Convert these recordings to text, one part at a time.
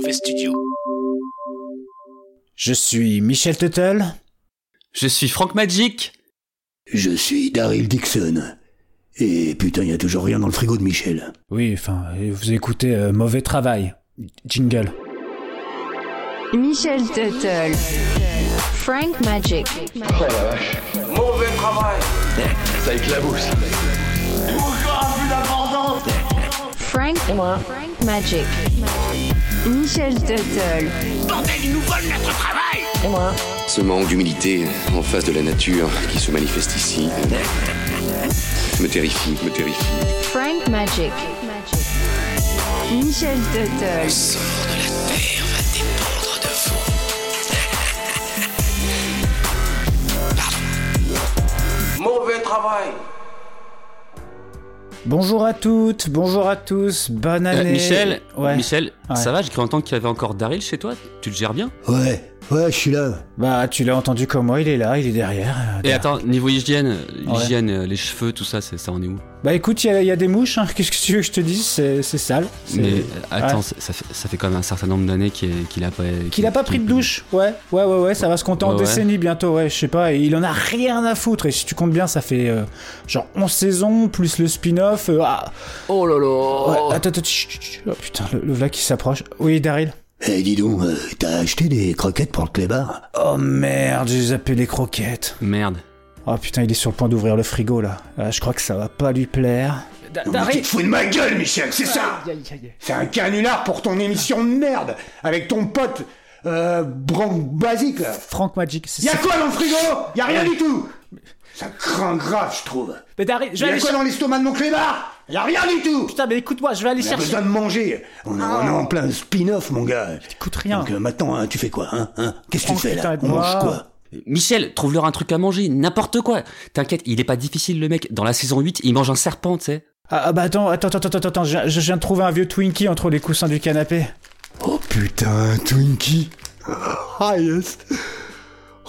mauvais studio. Je suis Michel Tuttle. Je suis Frank Magic. Je suis Daryl Dixon. Et putain, y a toujours rien dans le frigo de Michel. Oui, enfin, vous écoutez euh, Mauvais Travail. Jingle. Michel Tuttle. Frank Magic. Mauvais travail. Ça éclabousse. Encore plus d'abondance. Frank, Frank Magic. Michel Tuttle. Bordel, ils nous volent notre travail Ce manque d'humilité en face de la nature qui se manifeste ici me terrifie, me terrifie. Frank Magic. Michel Tuttle. sort de la terre va dépendre de vous. Mauvais travail. Bonjour à toutes, bonjour à tous, bonne Euh, année. Michel, Ouais. Michel, Ouais. ça va J'ai cru entendre qu'il y avait encore Daryl chez toi. Tu le gères bien? Ouais, ouais, je suis là. Bah, tu l'as entendu comme moi, il est là, il est derrière. euh, Et derrière. attends, niveau hygiène, Ouais. l'hygiène, euh, les cheveux, tout ça, c'est- ça en est où? Bah écoute, il y, a- il y a des mouches, hein. qu'est-ce que tu veux que je te dise? C'est c'est sale. C'est- Mais attends, Ouais. ça, fait, ça fait quand même un certain nombre d'années qu'il qu'il a pas. Qu'il a pas pris de douche, ouais, ouais, ouais, ouais, ça va se compter en décennies bientôt, ouais, je sais pas, et il en a rien à foutre, et si tu comptes bien, ça fait euh, genre 11 saisons, plus le spin-off, euh, ah, Oh là là ouais, attends, attends, chut, chut, chut, oh putain, le, le v'là qui s'approche. Oui, Daryl Eh, dis donc, euh, t'as acheté des croquettes pour le clébard Oh merde, j'ai zappé les croquettes. Merde. Oh putain, il est sur le point d'ouvrir le frigo, là. Ah, je crois que ça va pas lui plaire. Mais Tu te fous de ma gueule, Michel, c'est ça C'est un canular pour ton émission de merde Avec ton pote, euh, Basique, là. Frank Magic, c'est Y'a quoi dans le frigo? Y'a rien du tout Ça craint grave, je trouve. Mais Daryl, je vais Y'a aller quoi cher- dans l'estomac de mon clébard? Y'a rien du tout Putain, mais écoute-moi, je vais aller On a chercher. besoin de manger. On est, on est en plein spin-off, mon gars. Écoute rien. Donc euh, maintenant, hein, tu fais quoi hein, hein? Qu'est-ce que tu Franck, fais là? putain, On moi. mange quoi? Michel, trouve-leur un truc à manger, n'importe quoi. T'inquiète, il est pas difficile le mec. Dans la saison 8, il mange un serpent, tu sais. Ah, ah, bah attends, attends, attends, attends, attends, je, je viens de trouver un vieux Twinkie entre les coussins du canapé. Oh putain, Twinkie. Ah yes.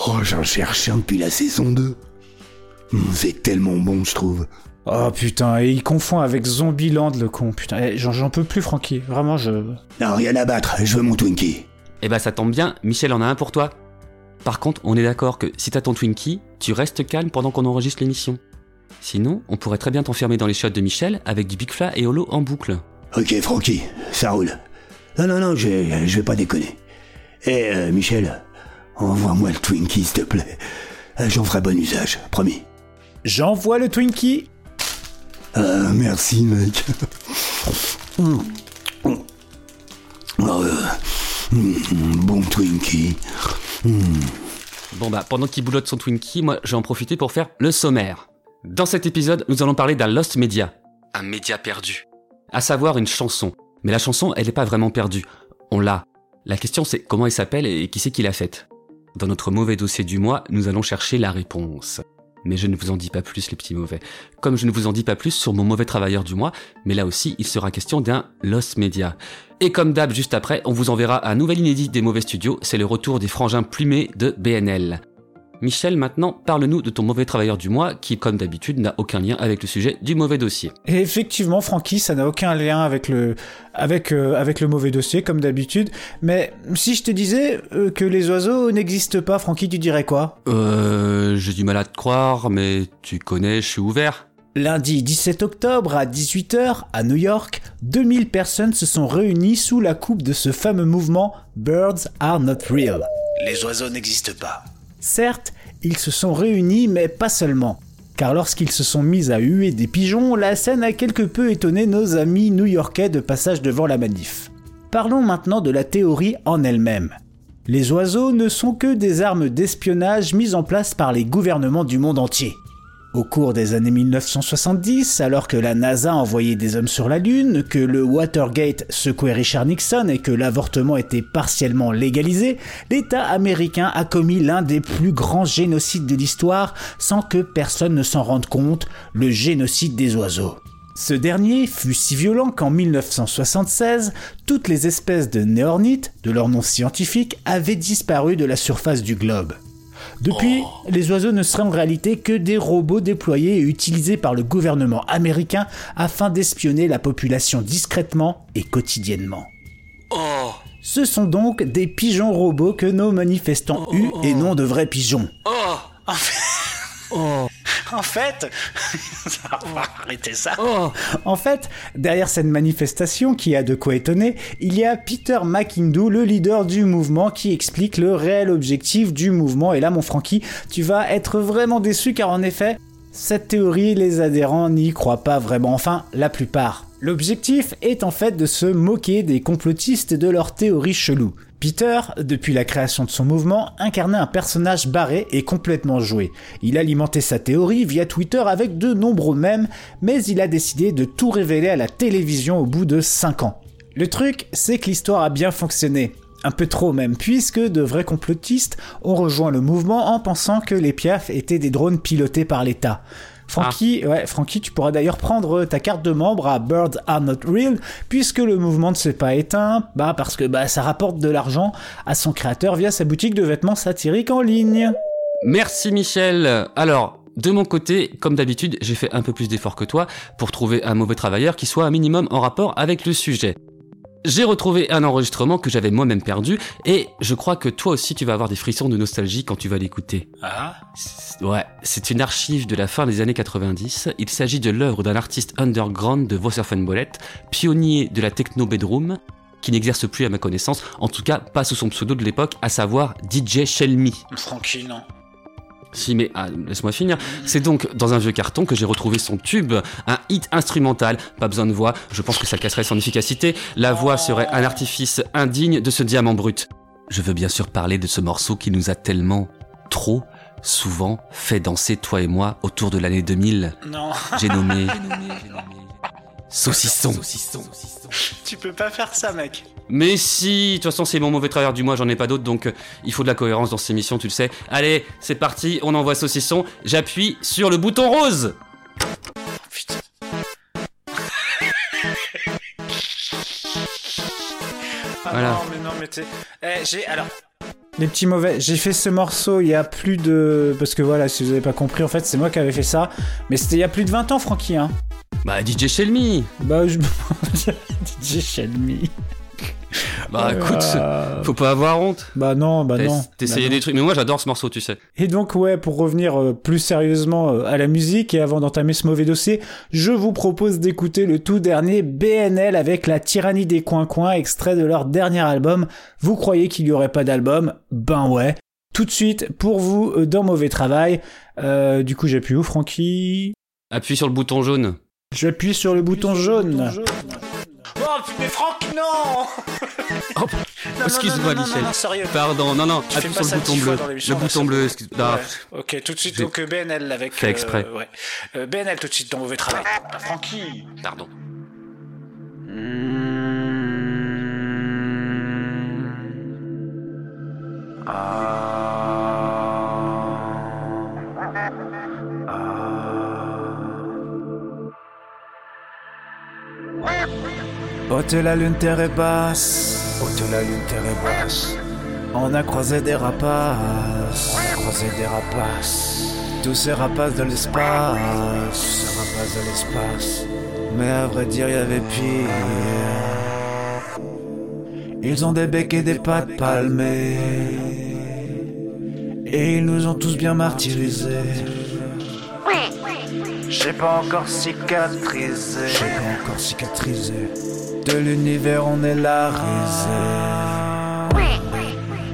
Oh, j'en cherche un depuis la saison 2. C'est tellement bon, je trouve. Oh putain, et il confond avec Zombieland le con, putain. Eh, J'en peux plus, Francky. Vraiment, je. Non, rien à battre, je veux mon Twinkie. Eh ben ça tombe bien, Michel en a un pour toi. Par contre, on est d'accord que si t'as ton Twinkie, tu restes calme pendant qu'on enregistre l'émission. Sinon, on pourrait très bien t'enfermer dans les shots de Michel avec du Big Fla et Holo en boucle. Ok, Francky, ça roule. Non, non, non, je, je vais pas déconner. Eh, euh, Michel, envoie-moi le Twinkie, s'il te plaît. Euh, J'en ferai bon usage, promis. J'envoie le Twinkie. Ah, merci, mec. Euh, bon Twinkie. Bon bah, pendant qu'il boulotte son Twinkie, moi je vais en profiter pour faire le sommaire. Dans cet épisode, nous allons parler d'un Lost Media. Un média perdu. À savoir une chanson. Mais la chanson, elle n'est pas vraiment perdue. On l'a. La question c'est comment elle s'appelle et qui c'est qui l'a faite. Dans notre mauvais dossier du mois, nous allons chercher la réponse. Mais je ne vous en dis pas plus les petits mauvais. Comme je ne vous en dis pas plus sur mon mauvais travailleur du mois, mais là aussi il sera question d'un Lost Media. Et comme d'hab, juste après, on vous enverra un nouvel inédit des mauvais studios, c'est le retour des frangins plumés de BNL. Michel, maintenant, parle-nous de ton mauvais travailleur du mois, qui, comme d'habitude, n'a aucun lien avec le sujet du mauvais dossier. Et effectivement, Francky, ça n'a aucun lien avec le, avec, euh, avec le mauvais dossier, comme d'habitude. Mais si je te disais euh, que les oiseaux n'existent pas, Francky, tu dirais quoi? Euh, j'ai du mal à te croire, mais tu connais, je suis ouvert. Lundi 17 octobre à 18h à New York, 2000 personnes se sont réunies sous la coupe de ce fameux mouvement Birds are not real. Les oiseaux n'existent pas. Certes, ils se sont réunis, mais pas seulement. Car lorsqu'ils se sont mis à huer des pigeons, la scène a quelque peu étonné nos amis new-yorkais de passage devant la manif. Parlons maintenant de la théorie en elle-même. Les oiseaux ne sont que des armes d'espionnage mises en place par les gouvernements du monde entier. Au cours des années 1970, alors que la NASA envoyait des hommes sur la Lune, que le Watergate secouait Richard Nixon et que l'avortement était partiellement légalisé, l'État américain a commis l'un des plus grands génocides de l'histoire sans que personne ne s'en rende compte, le génocide des oiseaux. Ce dernier fut si violent qu'en 1976, toutes les espèces de néornites, de leur nom scientifique, avaient disparu de la surface du globe. Depuis, les oiseaux ne seraient en réalité que des robots déployés et utilisés par le gouvernement américain afin d'espionner la population discrètement et quotidiennement. Oh Ce sont donc des pigeons robots que nos manifestants Oh, eus et non de vrais pigeons. Oh En fait, on va arrêter ça. Oh En fait, derrière cette manifestation qui a de quoi étonner, il y a Peter McIndoo, le leader du mouvement, qui explique le réel objectif du mouvement. Et là, mon Francky, tu vas être vraiment déçu car en effet, cette théorie, les adhérents n'y croient pas vraiment. Enfin, la plupart. L'objectif est en fait de se moquer des complotistes et de leurs théories cheloues. Peter, depuis la création de son mouvement, incarnait un personnage barré et complètement joué. Il alimentait sa théorie via Twitter avec de nombreux mèmes, mais il a décidé de tout révéler à la télévision au bout de 5 ans. Le truc, c'est que l'histoire a bien fonctionné. Un peu trop même, puisque de vrais complotistes ont rejoint le mouvement en pensant que les piafs étaient des drones pilotés par l'État. Ouais, Francky, tu pourras d'ailleurs prendre ta carte de membre à Birds Are Not Real, puisque le mouvement ne s'est pas éteint, bah parce que bah ça rapporte de l'argent à son créateur via sa boutique de vêtements satiriques en ligne. Merci Michel. Alors, de mon côté, comme d'habitude, j'ai fait un peu plus d'efforts que toi pour trouver un mauvais travailleur qui soit un minimum en rapport avec le sujet. J'ai retrouvé un enregistrement que j'avais moi-même perdu et je crois que toi aussi tu vas avoir des frissons de nostalgie quand tu vas l'écouter. Ah Ouais, c'est une archive de la fin des années 90. Il s'agit de l'œuvre d'un artiste underground de Vosserfenbollet, pionnier de la techno bedroom, qui n'exerce plus à ma connaissance, en tout cas pas sous son pseudo de l'époque, à savoir DJ Shelmy. Non. Si, mais ah, laisse-moi finir. C'est donc dans un vieux carton que j'ai retrouvé son tube, un hit instrumental, pas besoin de voix, je pense que ça casserait son efficacité. La voix serait un artifice indigne de ce diamant brut. Je veux bien sûr parler de ce morceau qui nous a tellement, trop, souvent fait danser toi et moi autour de l'année 2000. Non, J'ai nommé... Saucisson. tu peux pas faire ça, mec. Mais si, de toute façon c'est mon mauvais travers du mois, j'en ai pas d'autres, donc euh, il faut de la cohérence dans ces émissions, tu le sais. Allez, c'est parti, on envoie saucisson, j'appuie sur le bouton rose Putain. Ah Voilà. Non, mais non, mais t'es. Eh, j'ai. Alors. Les petits mauvais, j'ai fait ce morceau il y a plus de. Parce que voilà, si vous avez pas compris, en fait, c'est moi qui avais fait ça. Mais c'était il y a plus de 20 ans, Francky, hein. Bah DJ Shelmy Bah, je. DJ Shelmy. Bah écoute, Euh, faut pas avoir honte. Bah non, bah non. essayé Bah des trucs, mais moi j'adore ce morceau, tu sais. Et donc ouais, pour revenir euh, plus sérieusement euh, à la musique et avant d'entamer ce mauvais dossier, je vous propose d'écouter le tout dernier BNL avec la tyrannie des coins-coins, extrait de leur dernier album. Vous croyez qu'il y aurait pas d'album? Ben ouais. Tout de suite, pour vous, euh, dans Mauvais Travail. Euh, du coup, j'appuie où, Francky? Appuie sur le bouton jaune. J'appuie sur le bouton jaune. Oh, mais Franck, non Oh, excuse-moi, Michel. sérieux. Pardon, non, non, appuie sur le bouton bleu. Le bouton bleu, excuse... ah, Ouais. Ok, tout de suite, donc euh, BNL avec... fait exprès. ouais. Euh, BNL tout de suite dans Mauvais Travail. Ah, Francky Pardon. Haute la lune, terre est basse. Haute la lune, terre est basse. On a croisé des rapaces. On a croisé des rapaces. Tous ces rapaces de l'espace. Tous ces rapaces de l'espace. Mais à vrai dire, y avait pire. Ils ont des becs et des pattes palmées. Et ils nous ont tous bien martyrisés. J'ai pas encore cicatrisé. J'ai pas encore cicatrisé. De l'univers, on est la risée.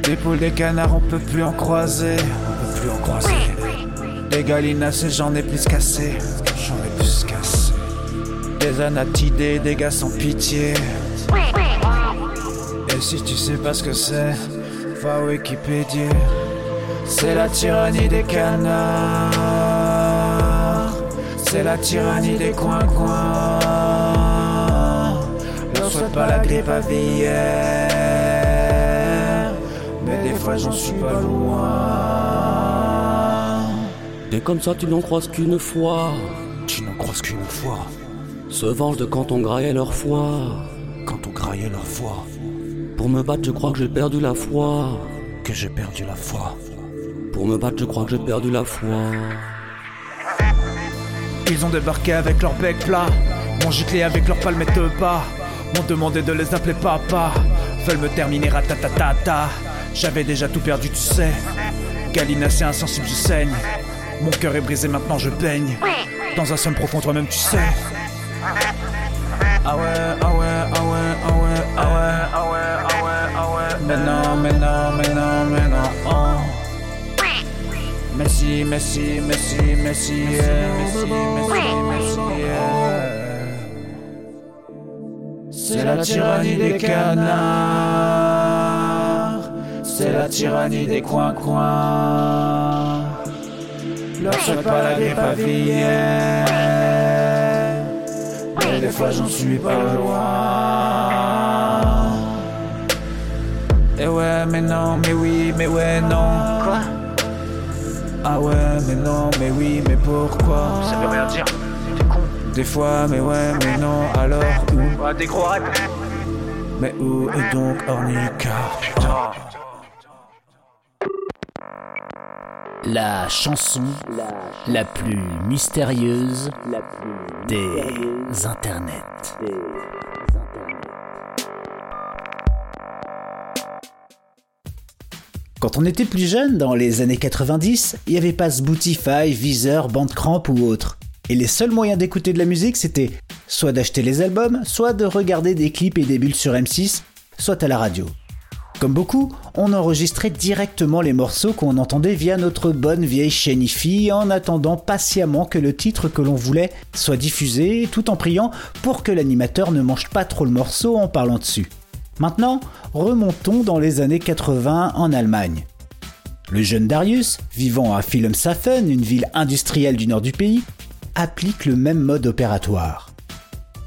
Des poules, des canards, on peut plus en croiser. On peut plus en croiser. Des galinas, et j'en ai plus cassé. J'en ai plus cassé. Des anatidés, des gars sans pitié. Et si tu sais pas ce que c'est, va Wikipédia. C'est la tyrannie des canards. C'est la tyrannie des coins-coins. Pas la grippe aviaire. Mais des fois j'en suis pas loin. Et comme ça, tu n'en croises qu'une fois. Tu n'en croises qu'une fois. Se venge de quand on graillait leur foi. Quand on graillait leur foi, Pour me battre, je crois que j'ai perdu la foi. que j'ai perdu la foi. Pour me battre, je crois que j'ai perdu la foi. Ils ont débarqué avec leur bec plat, m'ont giclé avec leurs palmettes de pas, m'ont demandé de les appeler papa. veulent me terminer ratatatata. J'avais déjà tout perdu, tu sais. Galina, c'est insensible, je saigne. Mon cœur est brisé, maintenant je baigne. Dans un somme profond, toi-même, tu sais. Ah ouais, ah ouais, ah ouais, ah ouais, ah ouais, ah ouais, ah ouais, ah ouais. Mais non, mais non, mais non, mais non. oh. Messi, Messi, Messi, Messi. Messi, Messi, Messi, yeah. C'est la tyrannie des canards. C'est la tyrannie des coins-coins. Leur pas la grippe aviaire. Mais des fois j'en suis pas loin. Et ouais, mais non, mais oui, mais ouais, non. Quoi? Ah ouais, mais non, mais oui, mais pourquoi? Ça veut rien dire. Des fois, mais ouais, mais non, alors où Ouais, des. Mais où est donc Ornica Putain. La chanson la plus mystérieuse des internets. Quand on était plus jeune, dans les années 90, il n'y avait pas Spotify, Deezer, Bandcamp ou autre. Et les seuls moyens d'écouter de la musique, c'était soit d'acheter les albums, soit de regarder des clips et des bulles sur M6, soit à la radio. Comme beaucoup, on enregistrait directement les morceaux qu'on entendait via notre bonne vieille chaîne IFI en attendant patiemment que le titre que l'on voulait soit diffusé tout en priant pour que l'animateur ne mange pas trop le morceau en parlant dessus. Maintenant, remontons dans les années 80 en Allemagne. Le jeune Darius, vivant à Wilhelmshaven, une ville industrielle du nord du pays, applique le même mode opératoire.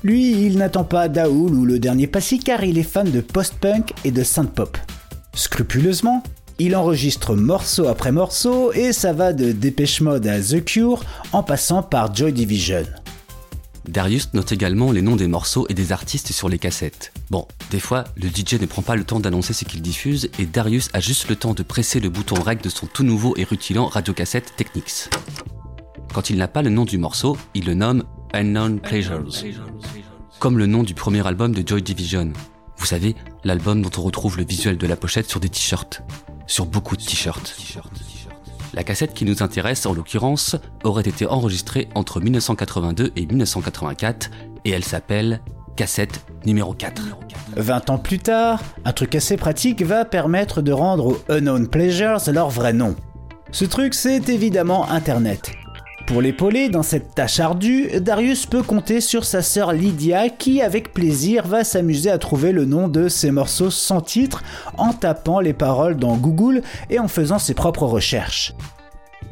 Lui, il n'attend pas Daoul ou le dernier passy car il est fan de post-punk et de synth-pop. Scrupuleusement, il enregistre morceau après morceau et ça va de Dépêche Mode à The Cure en passant par Joy Division. Darius note également les noms des morceaux et des artistes sur les cassettes. Bon, des fois, le DJ ne prend pas le temps d'annoncer ce qu'il diffuse et Darius a juste le temps de presser le bouton rec de son tout nouveau et rutilant radiocassette Technics. Quand il n'a pas le nom du morceau, il le nomme Unknown Pleasures, comme le nom du premier album de Joy Division. Vous savez, l'album dont on retrouve le visuel de la pochette sur des t-shirts. Sur beaucoup de t-shirts. La cassette qui nous intéresse, en l'occurrence, aurait été enregistrée entre 1982 et 1984 et elle s'appelle cassette numéro 4. 20 ans plus tard, un truc assez pratique va permettre de rendre aux Unknown Pleasures leur vrai nom. Ce truc, c'est évidemment Internet. Pour l'épauler dans cette tâche ardue, Darius peut compter sur sa sœur Lydia qui, avec plaisir, va s'amuser à trouver le nom de ses morceaux sans titre en tapant les paroles dans Google et en faisant ses propres recherches.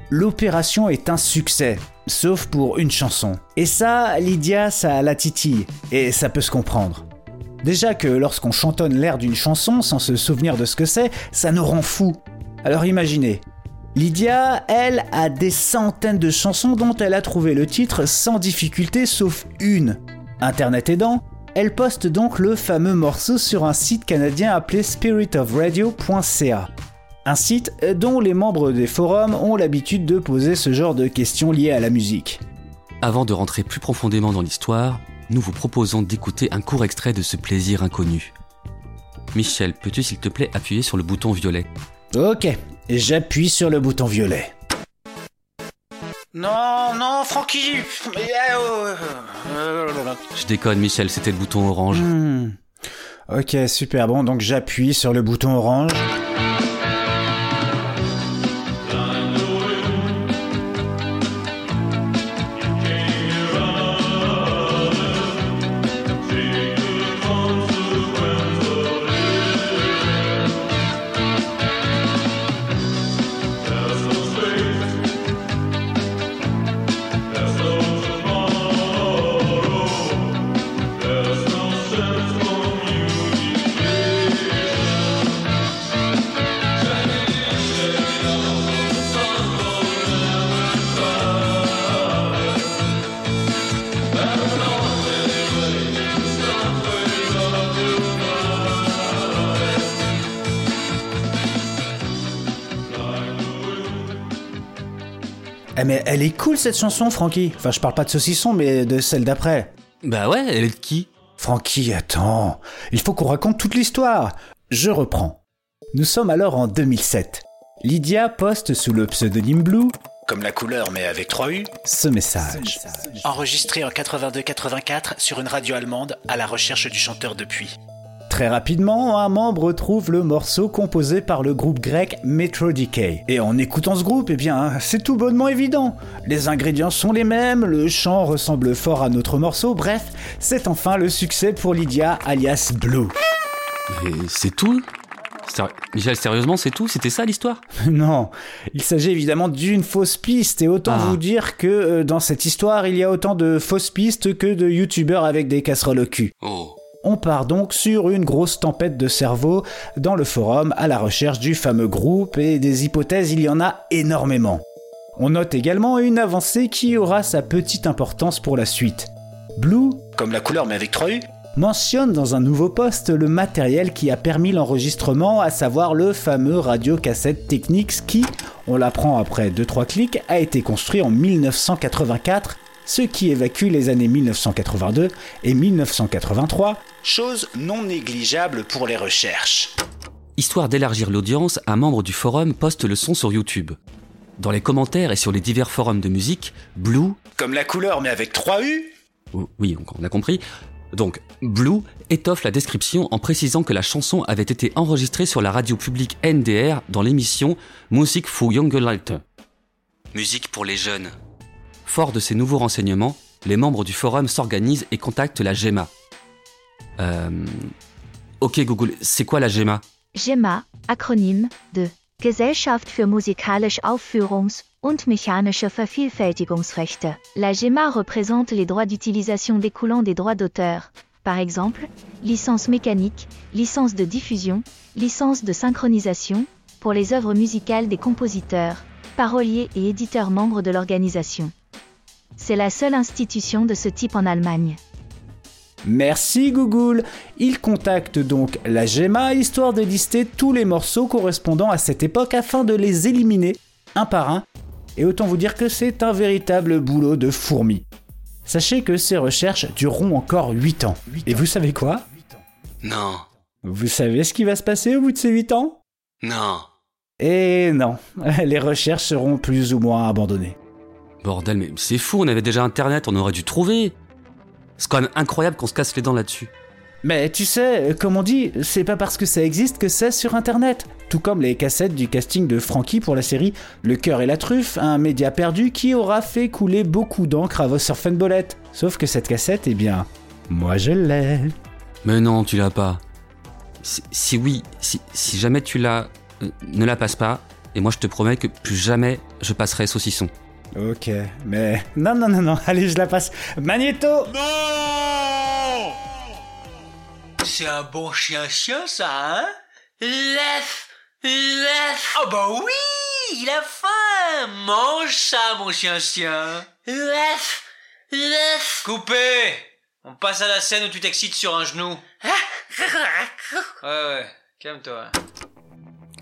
L'opération est un succès, sauf pour une chanson. Et ça, Lydia, ça la titille, et ça peut se comprendre. Déjà que lorsqu'on chantonne l'air d'une chanson sans se souvenir de ce que c'est, ça nous rend fou. Alors imaginez, Lydia, elle, a des centaines de chansons dont elle a trouvé le titre sans difficulté sauf une. Internet aidant, elle poste donc le fameux morceau sur un site canadien appelé spiritofradio.ca. Un site dont les membres des forums ont l'habitude de poser ce genre de questions liées à la musique. Avant de rentrer plus profondément dans l'histoire, nous vous proposons d'écouter un court extrait de ce plaisir inconnu. Michel, peux-tu s'il te plaît appuyer sur le bouton violet? Ok, j'appuie sur le bouton violet. Non, non, Francky Mais, euh, euh, Je déconne Michel, c'était le bouton orange. Hmm. Ok, super bon, donc j'appuie sur le bouton orange. Eh mais elle est cool cette chanson, Francky. Enfin, je parle pas de saucisson, mais de celle d'après. Bah ouais, elle est de qui? Francky, attends. Il faut qu'on raconte toute l'histoire. Je reprends. Nous sommes alors en 2007. Lydia poste sous le pseudonyme Blue, comme la couleur mais avec 3 U, ce message. Enregistré en 82-84 sur une radio allemande à la recherche du chanteur depuis. Très rapidement, un membre trouve le morceau composé par le groupe grec Metro Decay. Et en écoutant ce groupe, eh bien, c'est tout bonnement évident. Les ingrédients sont les mêmes, le chant ressemble fort à notre morceau, bref, c'est enfin le succès pour Lydia alias Blue. Et c'est tout? Michel, sérieusement, c'est tout? C'était ça l'histoire? Non, il s'agit évidemment d'une fausse piste et autant Ah. vous dire que euh, dans cette histoire, il y a autant de fausses pistes que de youtubeurs avec des casseroles au cul. Oh. On part donc sur une grosse tempête de cerveau dans le forum à la recherche du fameux groupe et des hypothèses, il y en a énormément. On note également une avancée qui aura sa petite importance pour la suite. Blue, comme la couleur mais avec 3 U, mentionne dans un nouveau post le matériel qui a permis l'enregistrement, à savoir le fameux radio-cassette Technics qui, on l'apprend après 2-3 clics, a été construit en 1984, ce qui évacue les années 1982 et 1983, chose non négligeable pour les recherches. Histoire d'élargir l'audience, un membre du forum poste le son sur YouTube. Dans les commentaires et sur les divers forums de musique, Blue, Comme la couleur mais avec 3 U oh, oui, on a compris, donc Blue étoffe la description en précisant que la chanson avait été enregistrée sur la radio publique NDR dans l'émission Musik für junge Leute. Musique pour les jeunes. Fort de ces nouveaux renseignements, les membres du forum s'organisent et contactent la GEMA. Euh... Ok Google, c'est quoi la GEMA GEMA, Akronym de Gesellschaft für musikalische Aufführungs- und mechanische Vervielfältigungsrechte. La GEMA représente les droits d'utilisation découlant des droits d'auteur, par exemple, licence mécanique, licence de diffusion, licence de synchronisation, pour les œuvres musicales des compositeurs, paroliers et éditeurs membres de l'organisation. C'est la seule institution de ce type en Allemagne. Merci Google. Il contacte donc la GEMA histoire de lister tous les morceaux correspondant à cette époque afin de les éliminer un par un. Et autant vous dire que c'est un véritable boulot de fourmi. Sachez que ces recherches dureront encore 8 ans. Et vous savez quoi? Non, Vous savez ce qui va se passer au bout de ces 8 ans? Non. Et non, les recherches seront plus ou moins abandonnées. Bordel, mais c'est fou, on avait déjà Internet, on aurait dû trouver. C'est quand même incroyable qu'on se casse les dents là-dessus. Mais tu sais, comme on dit, c'est pas parce que ça existe que c'est sur internet. Tout comme les cassettes du casting de Frankie pour la série Le cœur et la truffe, un média perdu qui aura fait couler beaucoup d'encre à vos surfenbolettes. Sauf que cette cassette, eh bien, moi je l'ai. Mais non, tu l'as pas. Si, si oui, si, si jamais tu l'as, euh, ne la passe pas. Et moi, je te promets que plus jamais je passerai saucisson. Ok, mais non, non, non, non, allez, je la passe. Magnéto C'est un bon chien-chien, ça, hein? Lef Lef. Oh bah oui Il a faim. Mange ça, mon chien-chien Lef Lef. Coupé. On passe à la scène où tu t'excites sur un genou. Ouais, ouais, calme-toi.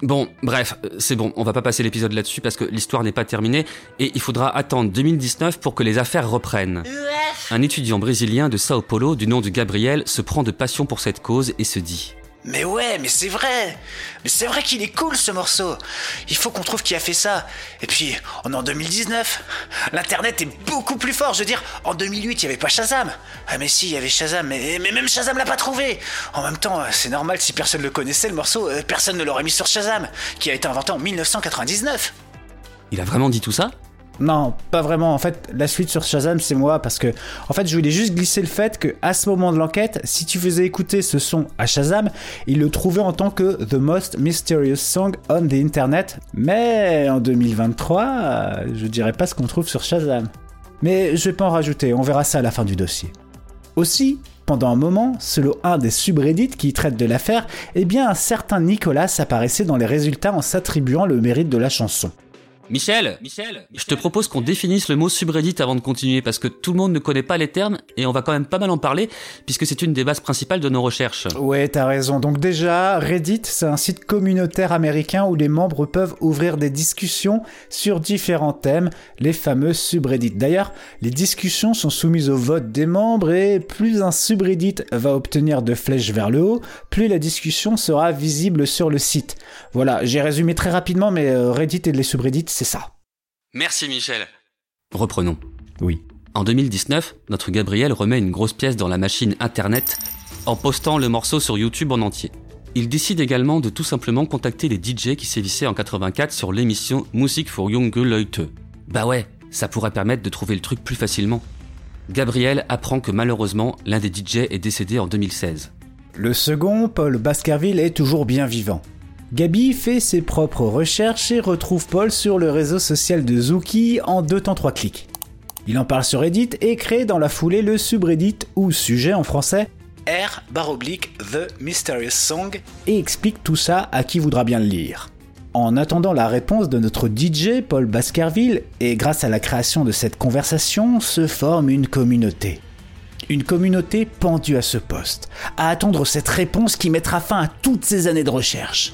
Bon, bref, euh, c'est bon, on va pas passer l'épisode là-dessus parce que l'histoire n'est pas terminée et il faudra attendre 2019 pour que les affaires reprennent. Un étudiant brésilien de Sao Paulo du nom de Gabriel se prend de passion pour cette cause et se dit Mais ouais, mais c'est vrai. Mais c'est vrai qu'il est cool ce morceau. Il faut qu'on trouve qui a fait ça. Et puis, on est en 2019 L'internet est beaucoup plus fort, je veux dire, en 2008, il n'y avait pas Shazam. Ah mais si, il y avait Shazam, mais, même Shazam l'a pas trouvé. En même temps, euh, c'est normal, si personne le connaissait, le morceau, euh, personne ne l'aurait mis sur Shazam, qui a été inventé en 1999 Il a vraiment dit tout ça? Non, pas vraiment. En fait, la suite sur Shazam, c'est moi parce que, en fait, je voulais juste glisser le fait que, à ce moment de l'enquête, si tu faisais écouter ce son à Shazam, il le trouvait en tant que The Most Mysterious Song on the Internet. Mais en 2023, euh, je dirais pas ce qu'on trouve sur Shazam. Mais je vais pas en rajouter, on verra ça à la fin du dossier. Aussi, pendant un moment, selon un des subreddits qui traite de l'affaire, eh bien un certain Nicolas apparaissait dans les résultats en s'attribuant le mérite de la chanson. Michel, je te propose qu'on définisse le mot subreddit avant de continuer parce que tout le monde ne connaît pas les termes et on va quand même pas mal en parler puisque c'est une des bases principales de nos recherches. Ouais, t'as raison. Donc déjà, Reddit, c'est un site communautaire américain où les membres peuvent ouvrir des discussions sur différents thèmes, les fameux subreddits. D'ailleurs, les discussions sont soumises au vote des membres et plus un subreddit va obtenir de flèches vers le haut, plus la discussion sera visible sur le site. Voilà, j'ai résumé très rapidement, mais euh, Reddit et les subreddits, c'est ça. Merci Michel. Reprenons. Oui. En 2019, notre Gabriel remet une grosse pièce dans la machine Internet en postant le morceau sur YouTube en entier. Il décide également de tout simplement contacter les DJ qui sévissaient en 84 sur l'émission Music for Junge Leute. Bah ouais, ça pourrait permettre de trouver le truc plus facilement. Gabriel apprend que malheureusement, l'un des DJ est décédé en 2016. Le second, Paul Baskerville, est toujours bien vivant. Gabi fait ses propres recherches et retrouve Paul sur le réseau social de Zuki en deux temps trois clics. Il en parle sur Reddit et crée dans la foulée le subreddit ou sujet en français R The Mysterious Song et explique tout ça à qui voudra bien le lire. En attendant la réponse de notre DJ Paul Baskerville et grâce à la création de cette conversation se forme une communauté. Une communauté pendue à ce poste, à attendre cette réponse qui mettra fin à toutes ces années de recherche.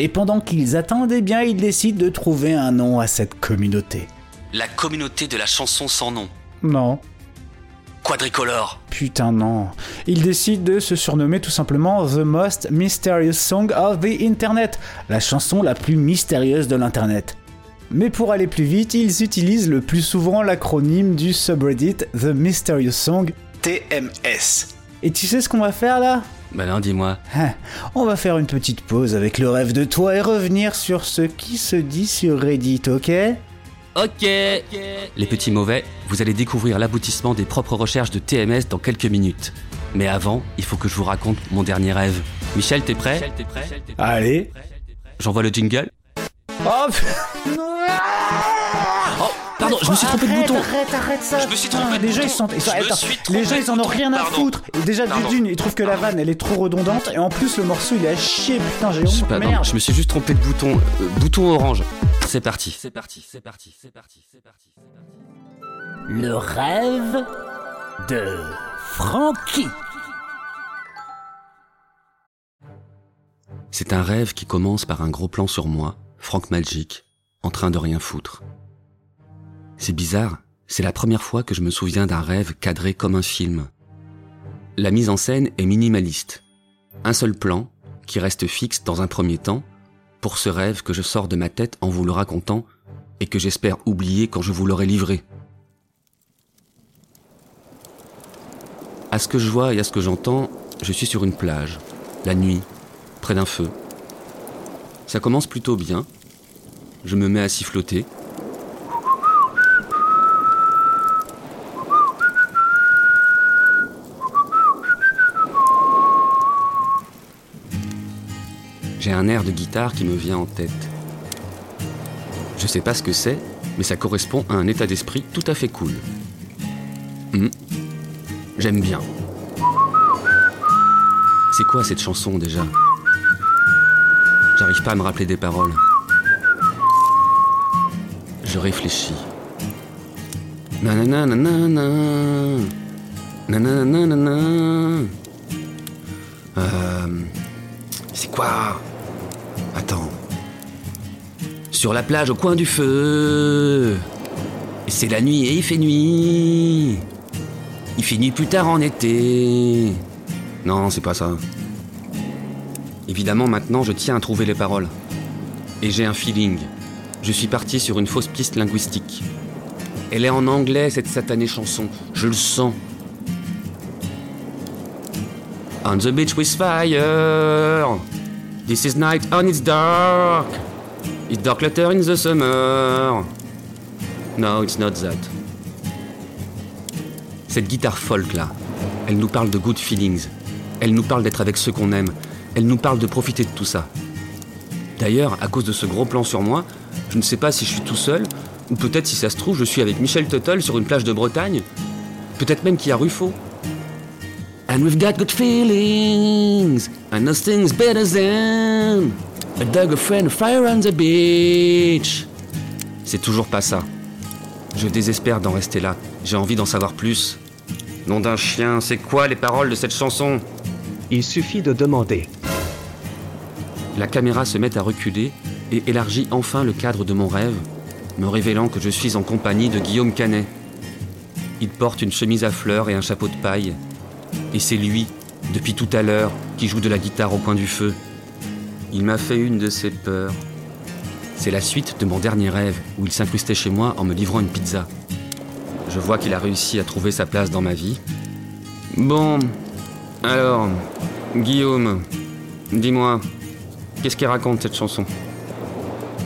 Et pendant qu'ils attendent, eh bien, ils décident de trouver un nom à cette communauté. La communauté de la chanson sans nom. Non. Quadricolore. Putain non. Ils décident de se surnommer tout simplement The Most Mysterious Song of the Internet, la chanson la plus mystérieuse de l'Internet. Mais pour aller plus vite, ils utilisent le plus souvent l'acronyme du subreddit The Mysterious Song, TMS. Et tu sais ce qu'on va faire là? Bah non, dis-moi. Hein, On va faire une petite pause avec le rêve de toi et revenir sur ce qui se dit sur Reddit, ok? Ok. Les petits mauvais, vous allez découvrir l'aboutissement des propres recherches de TMS dans quelques minutes. Mais avant, il faut que je vous raconte mon dernier rêve. Michel, t'es prêt? Allez. J'envoie le jingle Oh, Oh, pardon, je me suis trompé de bouton. Arrête, arrête ça. Je me suis trompé de les gens, bouton. ils sont, les gens, ils en ont rien à foutre. Et déjà, d'une, ils trouvent que la vanne, elle est trop redondante. Et en plus, le morceau, il est à chier. Putain, j'ai honte. Merde. je me suis juste trompé de bouton. Euh, bouton orange. C'est parti. C'est parti, c'est parti, c'est parti, c'est parti, c'est parti. Le rêve de Frankie. C'est un rêve qui commence par un gros plan sur moi, Franck Magic, en train de rien foutre. C'est bizarre, c'est la première fois que je me souviens d'un rêve cadré comme un film. La mise en scène est minimaliste. Un seul plan, qui reste fixe dans un premier temps, pour ce rêve que je sors de ma tête en vous le racontant et que j'espère oublier quand je vous l'aurai livré. À ce que je vois et à ce que j'entends, je suis sur une plage, la nuit, près d'un feu. Ça commence plutôt bien. Je me mets à siffloter. Un air de guitare qui me vient en tête. Je sais pas ce que c'est, mais ça correspond à un état d'esprit tout à fait cool. Hmm. J'aime bien. C'est quoi cette chanson déjà? J'arrive pas à me rappeler des paroles. Je réfléchis. Nanana nanana. Euh, c'est quoi? Attends. Sur la plage au coin du feu. C'est la nuit et il fait nuit. Il fait nuit plus tard en été. Non, c'est pas ça. Évidemment, maintenant, je tiens à trouver les paroles. Et j'ai un feeling. Je suis parti sur une fausse piste linguistique. Elle est en anglais, cette satanée chanson. Je le sens. On the beach with fire. This is night and it's dark. It's dark later in the summer. No, it's not that. Cette guitare folk là, elle nous parle de good feelings. Elle nous parle d'être avec ceux qu'on aime. Elle nous parle de profiter de tout ça. D'ailleurs, à cause de ce gros plan sur moi, je ne sais pas si je suis tout seul, ou peut-être si ça se trouve, je suis avec Michel Tuttle sur une plage de Bretagne. Peut-être même qu'il y a Ruffo. And we've got good feelings, and nothing's better than a dog, a friend, a fire on the beach. C'est toujours pas ça. Je désespère d'en rester là. J'ai envie d'en savoir plus. Nom d'un chien, c'est quoi les paroles de cette chanson? Il suffit de demander. La caméra se met à reculer et élargit enfin le cadre de mon rêve, me révélant que je suis en compagnie de Guillaume Canet. Il porte une chemise à fleurs et un chapeau de paille. Et c'est lui, depuis tout à l'heure, qui joue de la guitare au coin du feu. Il m'a fait une de ses peurs. C'est la suite de mon dernier rêve, où il s'incrustait chez moi en me livrant une pizza. Je vois qu'il a réussi à trouver sa place dans ma vie. Bon, alors, Guillaume, dis-moi, qu'est-ce qu'il raconte cette chanson?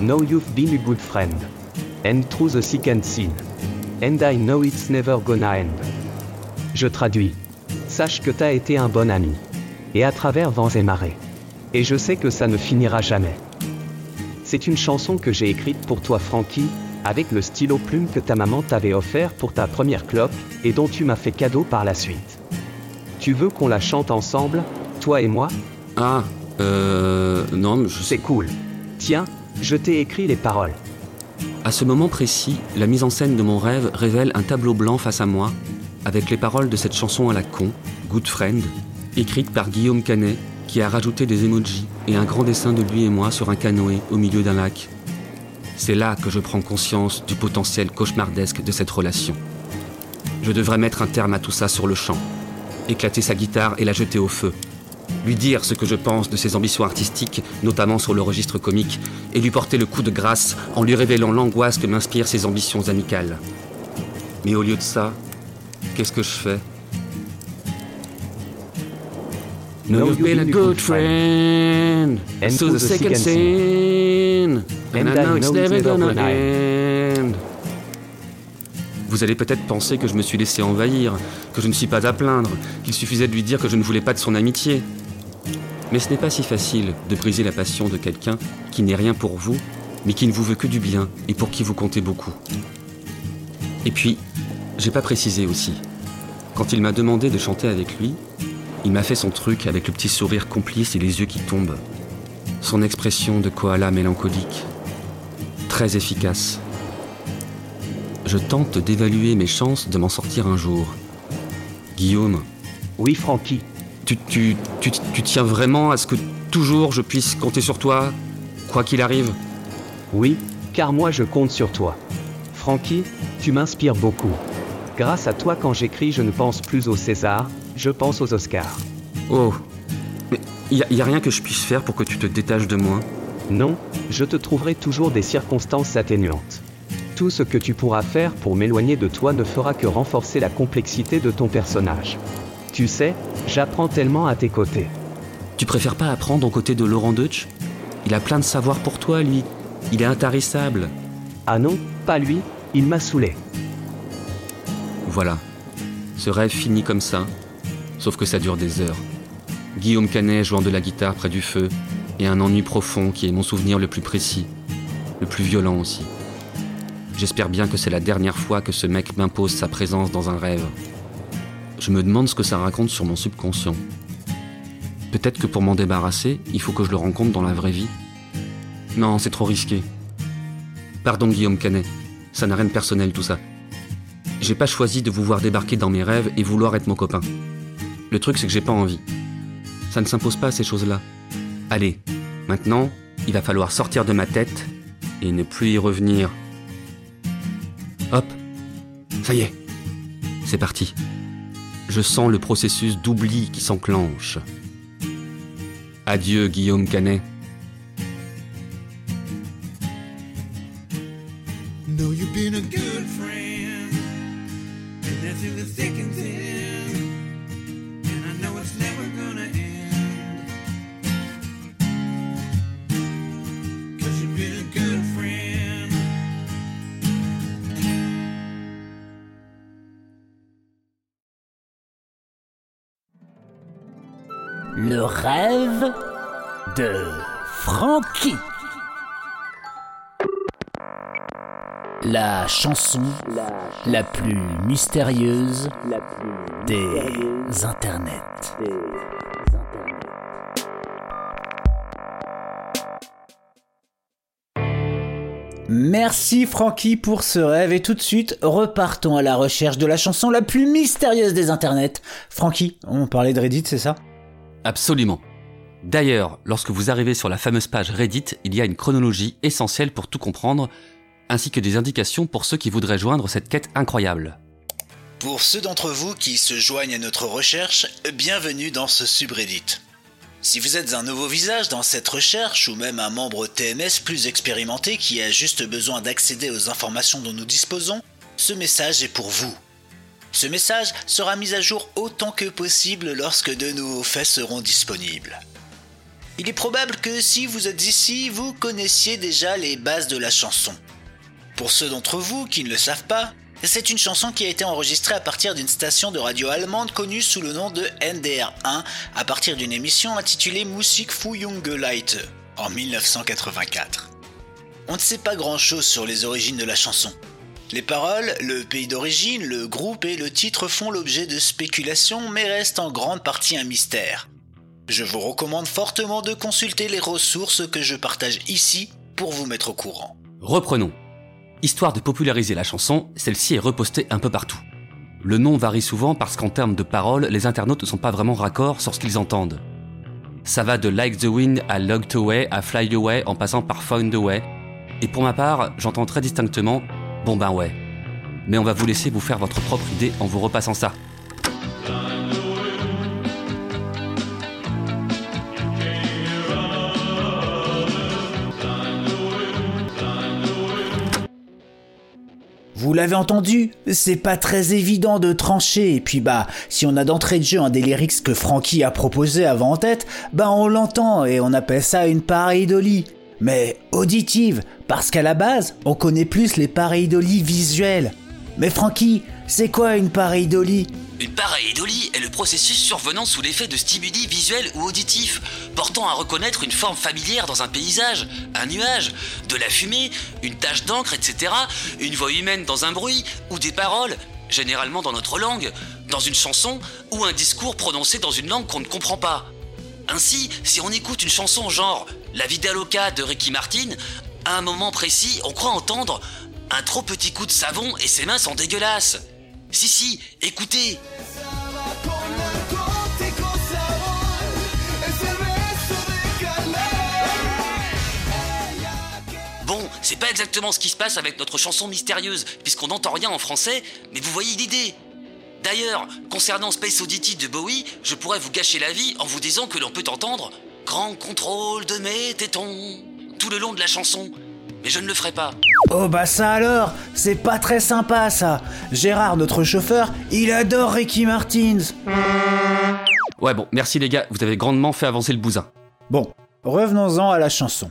Now you've been a good friend. And through the thick and thin. And I know it's never gonna end. Je traduis. Sache que t'as été un bon ami. Et à travers vents et marées. Et je sais que ça ne finira jamais. C'est une chanson que j'ai écrite pour toi Frankie, avec le stylo plume que ta maman t'avait offert pour ta première clope, et dont tu m'as fait cadeau par la suite. Tu veux qu'on la chante ensemble, toi et moi? Ah, euh... Non, mais je C'est cool. Tiens, je t'ai écrit les paroles. À ce moment précis, la mise en scène de mon rêve révèle un tableau blanc face à moi, avec les paroles de cette chanson à la con, Good Friend, écrite par Guillaume Canet, qui a rajouté des emojis et un grand dessin de lui et moi sur un canoë au milieu d'un lac. C'est là que je prends conscience du potentiel cauchemardesque de cette relation. Je devrais mettre un terme à tout ça sur le champ, éclater sa guitare et la jeter au feu, lui dire ce que je pense de ses ambitions artistiques, notamment sur le registre comique, et lui porter le coup de grâce en lui révélant l'angoisse que m'inspirent ses ambitions amicales. Mais au lieu de ça, qu'est-ce que je fais No, you've been a good friend, And so the second sin, and I know it's never gonna end. Vous allez peut-être penser que je me suis laissé envahir, que je ne suis pas à plaindre, qu'il suffisait de lui dire que je ne voulais pas de son amitié. Mais ce n'est pas si facile de briser la passion de quelqu'un qui n'est rien pour vous, mais qui ne vous veut que du bien et pour qui vous comptez beaucoup. Et puis, j'ai pas précisé aussi. Quand il m'a demandé de chanter avec lui, il m'a fait son truc avec le petit sourire complice et les yeux qui tombent. Son expression de koala mélancolique. Très efficace. Je tente d'évaluer mes chances de m'en sortir un jour. Guillaume, Oui Frankie. tu, tu, tu, tu tiens vraiment à ce que toujours je puisse compter sur toi, quoi qu'il arrive? Oui, car moi je compte sur toi. Frankie, tu m'inspires beaucoup. Grâce à toi quand j'écris je ne pense plus au César, je pense aux Oscars. Oh, mais y a, y a rien que je puisse faire pour que tu te détaches de moi? Non, je te trouverai toujours des circonstances atténuantes. Tout ce que tu pourras faire pour m'éloigner de toi ne fera que renforcer la complexité de ton personnage. Tu sais, j'apprends tellement à tes côtés. Tu préfères pas apprendre aux côtés de Laurent Deutsch? Il a plein de savoir pour toi, lui. Il est intarissable. Ah non, pas lui, il m'a saoulé. Voilà. Ce rêve finit comme ça, sauf que ça dure des heures. Guillaume Canet jouant de la guitare près du feu, et un ennui profond qui est mon souvenir le plus précis, le plus violent aussi. J'espère bien que c'est la dernière fois que ce mec m'impose sa présence dans un rêve. Je me demande ce que ça raconte sur mon subconscient. Peut-être que pour m'en débarrasser, il faut que je le rencontre dans la vraie vie. Non, c'est trop risqué. Pardon Guillaume Canet, ça n'a rien de personnel tout ça. J'ai pas choisi de vous voir débarquer dans mes rêves et vouloir être mon copain. Le truc, c'est que j'ai pas envie. Ça ne s'impose pas ces choses-là. Allez, maintenant, il va falloir sortir de ma tête et ne plus y revenir. Hop, ça y est, c'est parti. Je sens le processus d'oubli qui s'enclenche. Adieu, Guillaume Canet. La chanson la plus mystérieuse des internets. Merci Francky pour ce rêve et tout de suite, repartons à la recherche de la chanson la plus mystérieuse des internets. Francky, on parlait de Reddit, c'est ça? Absolument. D'ailleurs, lorsque vous arrivez sur la fameuse page Reddit, il y a une chronologie essentielle pour tout comprendre, ainsi que des indications pour ceux qui voudraient joindre cette quête incroyable. Pour ceux d'entre vous qui se joignent à notre recherche, bienvenue dans ce subreddit. Si vous êtes un nouveau visage dans cette recherche ou même un membre TMS plus expérimenté qui a juste besoin d'accéder aux informations dont nous disposons, ce message est pour vous. Ce message sera mis à jour autant que possible lorsque de nouveaux faits seront disponibles. Il est probable que si vous êtes ici, vous connaissiez déjà les bases de la chanson. Pour ceux d'entre vous qui ne le savent pas, c'est une chanson qui a été enregistrée à partir d'une station de radio allemande connue sous le nom de NDR1 à partir d'une émission intitulée Musik für junge Leute en 1984. On ne sait pas grand chose sur les origines de la chanson. Les paroles, le pays d'origine, le groupe et le titre font l'objet de spéculations mais restent en grande partie un mystère. Je vous recommande fortement de consulter les ressources que je partage ici pour vous mettre au courant. Reprenons. Histoire de populariser la chanson, celle-ci est repostée un peu partout. Le nom varie souvent parce qu'en termes de paroles, les internautes ne sont pas vraiment raccords sur ce qu'ils entendent. Ça va de Like the Wind à Logged Away à Fly Away en passant par Found Away. Et pour ma part, j'entends très distinctement Bon ben. Mais on va vous laisser vous faire votre propre idée en vous repassant ça. Vous l'avez entendu C'est pas très évident de trancher, et puis bah, si on a d'entrée de jeu un des lyrics que Frankie a proposé avant en tête, bah on l'entend et on appelle ça une pareidolie. Mais auditive, parce qu'à la base, on connaît plus les pareidolies visuelles. Mais Frankie, c'est quoi une pareidolie Une pareidolie est le processus survenant sous l'effet de stimuli visuels ou auditifs, portant à reconnaître une forme familière dans un paysage, un nuage, de la fumée, une tache d'encre, etc., une voix humaine dans un bruit, ou des paroles, généralement dans notre langue, dans une chanson, ou un discours prononcé dans une langue qu'on ne comprend pas. Ainsi, si on écoute une chanson genre La Vida Loca de Ricky Martin, à un moment précis, on croit entendre un trop petit coup de savon et ses mains sont dégueulasses. Si, si, écoutez. Bon, c'est pas exactement ce qui se passe avec notre chanson mystérieuse, puisqu'on n'entend rien en français, mais vous voyez l'idée. D'ailleurs, concernant Space Oddity de Bowie, je pourrais vous gâcher la vie en vous disant que l'on peut entendre Grand contrôle de mes tétons tout le long de la chanson. Mais je ne le ferai pas. Oh bah ça alors C'est pas très sympa ça Gérard, notre chauffeur, il adore Ricky Martins Ouais bon, merci les gars, vous avez grandement fait avancer le bousin. Bon, revenons-en à la chanson.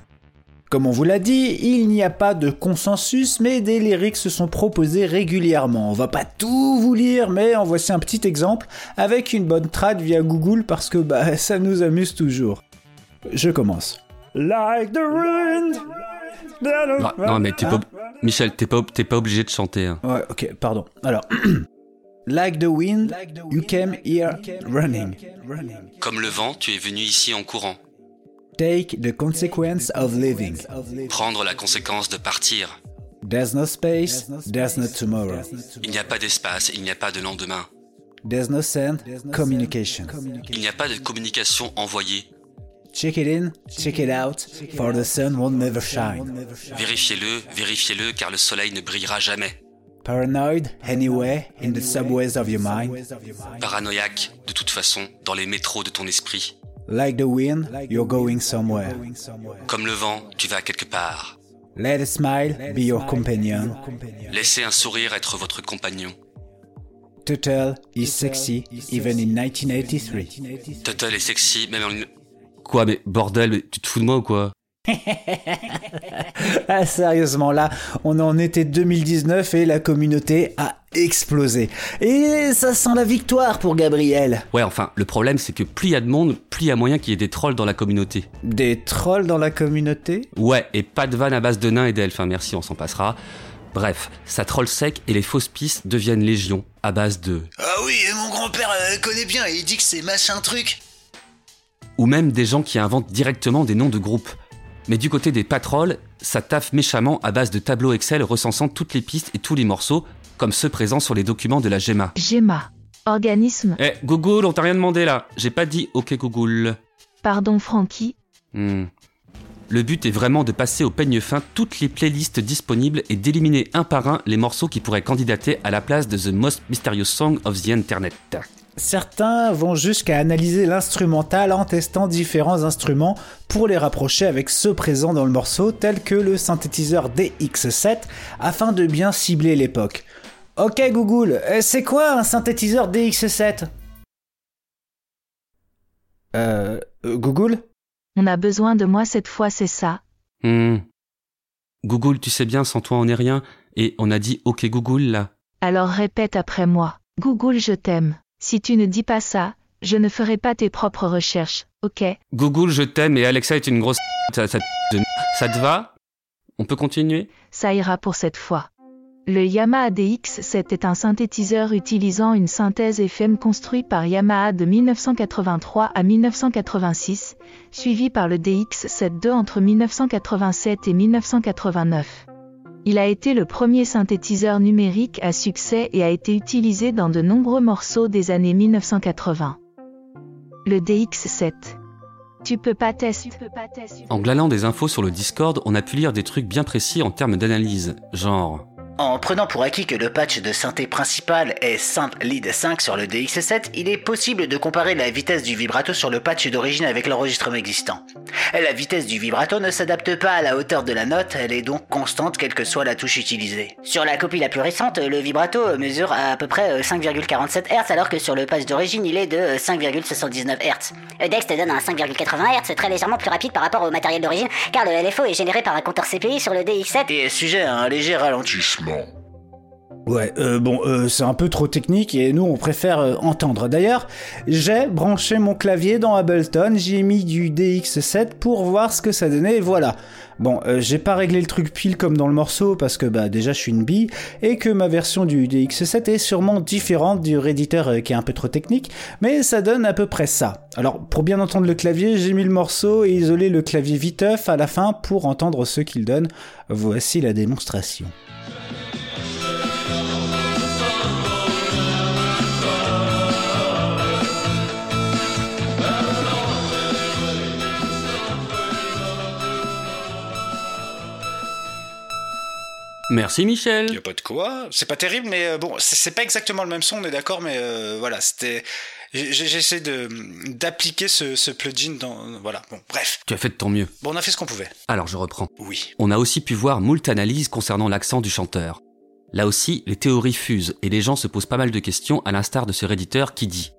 Comme on vous l'a dit, il n'y a pas de consensus, mais des lyrics se sont proposés régulièrement. On va pas tout vous lire, mais en voici un petit exemple avec une bonne trad via Google parce que bah ça nous amuse toujours. Je commence. Like the wind. Non, non, mais t'es pas... Michel, t'es pas, t'es pas obligé de chanter. hein. Ouais, ok, pardon. Alors, like the wind, you came here running. Comme le vent, tu es venu ici en courant. Take the consequence of living. Prendre la conséquence de partir. There's no space, there's no tomorrow. Il n'y a pas d'espace, il n'y a pas de lendemain. There's no send, communication. Il n'y a pas de communication envoyée. Check it in, check it out, for the sun won't never shine. Vérifiez-le, vérifiez-le, car le soleil ne brillera jamais. Paranoid, anyway, in the subways of your mind. Paranoïaque, de toute façon, dans les métros de ton esprit. Like the wind, you're going somewhere. Comme le vent, tu vas quelque part. Let a smile be your companion. Laissez un sourire être votre compagnon. Turtle is sexy, even in 1983. Tuttle est sexy, même en... Quoi, mais bordel, mais tu te fous de moi ou quoi Ah sérieusement là, on est en été 2019 et la communauté a explosé. Et ça sent la victoire pour Gabriel. Ouais, enfin, le problème c'est que plus il y a de monde, plus il y a moyen qu'il y ait des trolls dans la communauté. Des trolls dans la communauté? Ouais, et pas de vanne à base de nains et d'elfes, hein, merci, on s'en passera. Bref, ça troll sec et les fausses pistes deviennent légion à base de... Ah oui, mon grand-père euh, connaît bien et il dit que c'est machin truc. Ou même des gens qui inventent directement des noms de groupes. Mais du côté des patrols, ça taffe méchamment à base de tableaux Excel recensant toutes les pistes et tous les morceaux, comme ceux présents sur les documents de la GEMA. GEMA. Organisme. Eh, Google, on t'a rien demandé là. J'ai pas dit OK Google. Pardon Frankie. Hmm. Le but est vraiment de passer au peigne fin toutes les playlists disponibles et d'éliminer un par un les morceaux qui pourraient candidater à la place de The Most Mysterious Song of the Internet. Certains vont jusqu'à analyser l'instrumental en testant différents instruments pour les rapprocher avec ceux présents dans le morceau, tels que le synthétiseur DX7, afin de bien cibler l'époque. Ok Google, euh, c'est quoi un synthétiseur DX7 Euh... Google On a besoin de moi cette fois, c'est ça. Hmm. Google, tu sais bien, sans toi on n'est rien, et on a dit OK Google là. Alors répète après moi. Google, je t'aime. Si tu ne dis pas ça, je ne ferai pas tes propres recherches, ok? Google, je t'aime et Alexa est une grosse ça, ça, ça te va? On peut continuer? Ça ira pour cette fois. Le Yamaha DX7 est un synthétiseur utilisant une synthèse FM construit par Yamaha de 1983 à 1986, suivi par le DX7 II entre 1987 et 1989. Il a été le premier synthétiseur numérique à succès et a été utilisé dans de nombreux morceaux des années 1980. Le DX7. Tu peux pas tester. En glanant des infos sur le Discord, on a pu lire des trucs bien précis en termes d'analyse, genre en prenant pour acquis que le patch de synthé principal est Simple Lead 5 sur le DX7, il est possible de comparer la vitesse du vibrato sur le patch d'origine avec l'enregistrement existant. La vitesse du vibrato ne s'adapte pas à la hauteur de la note, elle est donc constante quelle que soit la touche utilisée. Sur la copie la plus récente, le vibrato mesure à, peu près 5,47 Hz alors que sur le patch d'origine il est de 5,79 Hz. Le DX te donne un 5,80 Hz très légèrement plus rapide par rapport au matériel d'origine car le LFO est généré par un compteur CPI sur le DX7 et est sujet à un léger ralentissement. Ouais, euh, bon, euh, c'est un peu trop technique et nous on préfère euh, entendre. D'ailleurs, j'ai branché mon clavier dans Ableton, j'ai mis du DX7 pour voir ce que ça donnait et voilà. Bon, j'ai pas réglé le truc pile comme dans le morceau parce que bah déjà je suis une bille et que ma version du DX7 est sûrement différente du réditeur qui est un peu trop technique, mais ça donne à peu près ça. Alors pour bien entendre le clavier, j'ai mis le morceau et isolé le clavier viteuf à la fin pour entendre ce qu'il donne. Voici la démonstration. Merci Michel. Y a pas de quoi. C'est pas terrible, mais euh, bon, c'est pas exactement le même son, on est d'accord, mais euh, voilà, c'était. J'essaie de d'appliquer ce, ce, plugin dans voilà bon bref. Tu as fait de ton mieux. Bon on a fait ce qu'on pouvait. Alors je reprends. Oui. On a aussi pu voir moult analyses concernant l'accent du chanteur. Là aussi, les théories fusent et les gens se posent pas mal de questions à l'instar de ce réditeur qui dit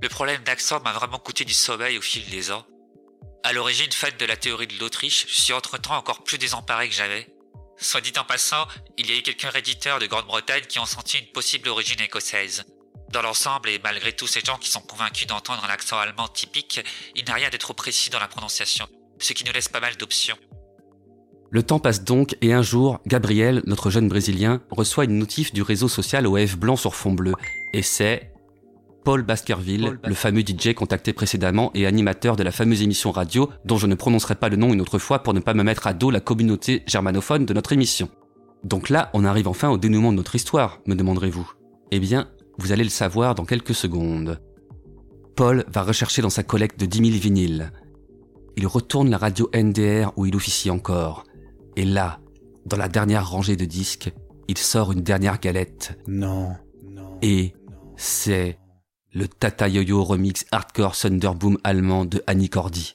Le problème d'accent m'a vraiment coûté du sommeil au fil des ans. À l'origine, fan de la théorie de l'Autriche, je suis entre-temps encore plus désemparé que j'avais. Soit dit en passant, il y a eu quelques réditeurs de Grande-Bretagne qui ont senti une possible origine écossaise. Dans l'ensemble, et malgré tous ces gens qui sont convaincus d'entendre un accent allemand typique, il n'y a rien de trop précis dans la prononciation, ce qui nous laisse pas mal d'options. Le temps passe donc et un jour, Gabriel, notre jeune Brésilien, reçoit une notif du réseau social OF blanc sur fond bleu. Et c'est Paul Baskerville, le fameux DJ contacté précédemment et animateur de la fameuse émission radio dont je ne prononcerai pas le nom une autre fois pour ne pas me mettre à dos la communauté germanophone de notre émission. Donc là, on arrive enfin au dénouement de notre histoire, me demanderez-vous. Eh bien, vous allez le savoir dans quelques secondes. Paul va rechercher dans sa collecte de 10 000 vinyles. Il retourne la radio NDR où il officie encore. Et là, dans la dernière rangée de disques, il sort une dernière galette. Non. Et c'est le Tata Yo-Yo remix hardcore Thunderboom allemand de Annie Cordy.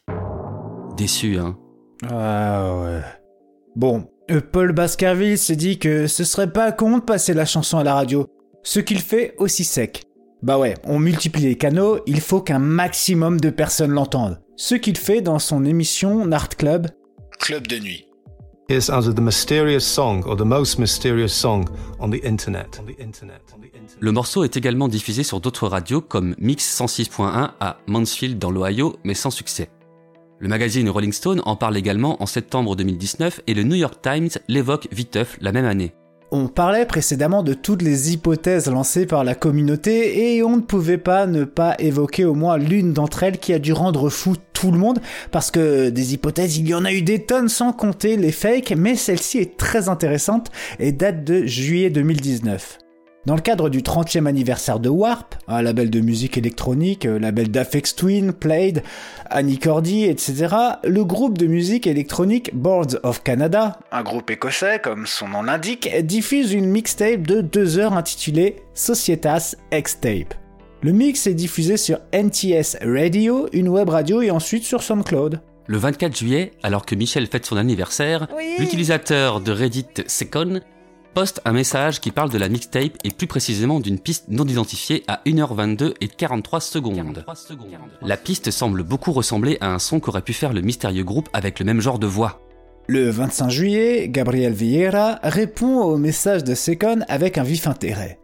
Déçu, hein Ah ouais. Bon, euh, Paul Baskerville s'est dit que ce serait pas con de passer la chanson à la radio. Ce qu'il fait aussi sec. Bah ouais, on multiplie les canaux, il faut qu'un maximum de personnes l'entendent. Ce qu'il fait dans son émission Nart Club. Club de nuit. Is under the mysterious song or the most mysterious song on the internet. Le morceau est également diffusé sur d'autres radios comme Mix 106.1 à Mansfield dans l'Ohio, mais sans succès. Le magazine Rolling Stone en parle également en septembre 2019 et le New York Times l'évoque viteuf la même année. On parlait précédemment de toutes les hypothèses lancées par la communauté et on ne pouvait pas ne pas évoquer au moins l'une d'entre elles qui a dû rendre fou tout le monde parce que des hypothèses il y en a eu des tonnes sans compter les fakes mais celle-ci est très intéressante et date de juillet 2019. Dans le cadre du 30e anniversaire de Warp, un label de musique électronique, euh, label d'Afex Twin, Played, Annie Cordy, etc., le groupe de musique électronique Boards of Canada, un groupe écossais comme son nom l'indique, diffuse une mixtape de deux heures intitulée Societas X-Tape. Le mix est diffusé sur NTS Radio, une web radio et ensuite sur SoundCloud. Le 24 juillet, alors que Michel fête son anniversaire, l'utilisateur de Reddit Secon poste un message qui parle de la mixtape et plus précisément d'une piste non identifiée à 1h22 et 43 secondes. La piste semble beaucoup ressembler à un son qu'aurait pu faire le mystérieux groupe avec le même genre de voix. Le 25 juillet, Gabriel Vieira répond au message de Secon avec un vif intérêt.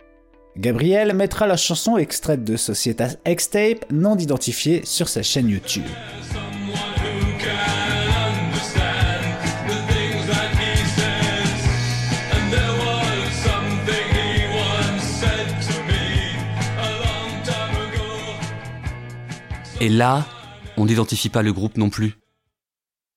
Gabriel mettra la chanson extraite de Societas X-Tape non identifiée sur sa chaîne YouTube. Et là, on n'identifie pas le groupe non plus.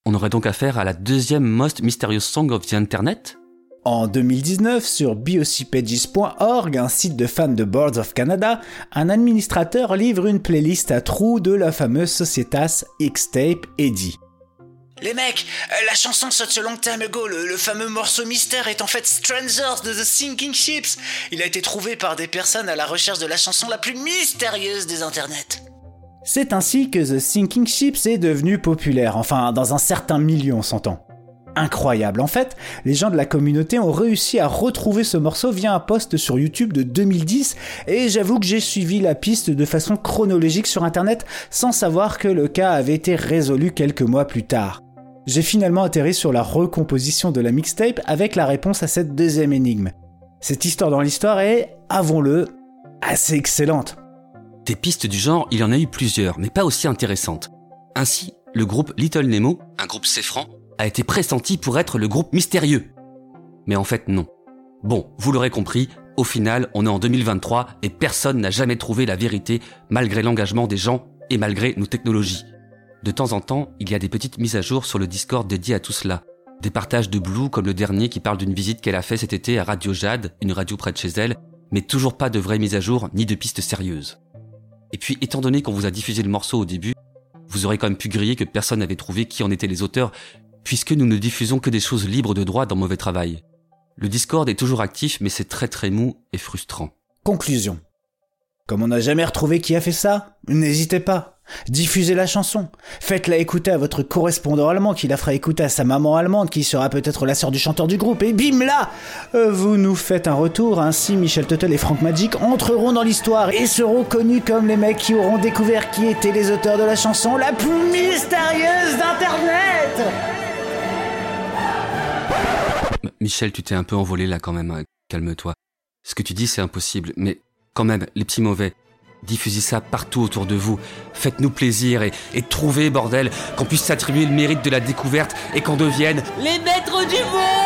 On aurait donc affaire à la deuxième most mysterious song of the internet En 2019, sur biocipages.org, un site de fans de Boards of Canada, un administrateur livre une playlist à trous de la fameuse Societas X-Tape Eddie. Les mecs, euh, la chanson Such a Long Time Ago, le, le fameux morceau mystère est en fait Strangers de The Sinking Ships. Il a été trouvé par des personnes à la recherche de la chanson la plus mystérieuse des internets. C'est ainsi que The Sinking Ships est devenu populaire, enfin dans un certain milieu on s'entend. Incroyable, en fait, les gens de la communauté ont réussi à retrouver ce morceau via un post sur YouTube de 2010 et j'avoue que j'ai suivi la piste de façon chronologique sur internet sans savoir que le cas avait été résolu quelques mois plus tard. J'ai finalement atterri sur la recomposition de la mixtape avec la réponse à cette deuxième énigme. Cette histoire dans l'histoire est, avons-le, assez excellente. Des pistes du genre, il y en a eu plusieurs, mais pas aussi intéressantes. Ainsi, le groupe Little Nemo, un groupe céfran, a été pressenti pour être le groupe mystérieux. Mais en fait, non. Bon, vous l'aurez compris, au final, on est en 2023 et personne n'a jamais trouvé la vérité malgré l'engagement des gens et malgré nos technologies. De temps en temps, il y a des petites mises à jour sur le Discord dédié à tout cela. Des partages de Blue comme le dernier qui parle d'une visite qu'elle a fait cet été à Radio Jade, une radio près de chez elle, mais toujours pas de vraies mises à jour ni de pistes sérieuses. Et puis, étant donné qu'on vous a diffusé le morceau au début, vous aurez quand même pu griller que personne n'avait trouvé qui en étaient les auteurs, puisque nous ne diffusons que des choses libres de droit dans Mauvais Travail. Le Discord est toujours actif, mais c'est très très mou et frustrant. Conclusion. Comme on n'a jamais retrouvé qui a fait ça, n'hésitez pas. Diffusez la chanson. Faites-la écouter à votre correspondant allemand qui la fera écouter à sa maman allemande qui sera peut-être la sœur du chanteur du groupe. Et bim là Euh, Vous nous faites un retour. Ainsi, Michel Tuttle et Frank Magic entreront dans l'histoire et seront connus comme les mecs qui auront découvert qui étaient les auteurs de la chanson la plus mystérieuse d'Internet Michel, tu t'es un peu envolé là quand même, hein. calme-toi. Ce que tu dis, c'est impossible, mais quand même, les petits mauvais, diffusez ça partout autour de vous. Faites-nous plaisir et, trouvez, bordel, qu'on puisse s'attribuer le mérite de la découverte et qu'on devienne Les maîtres du monde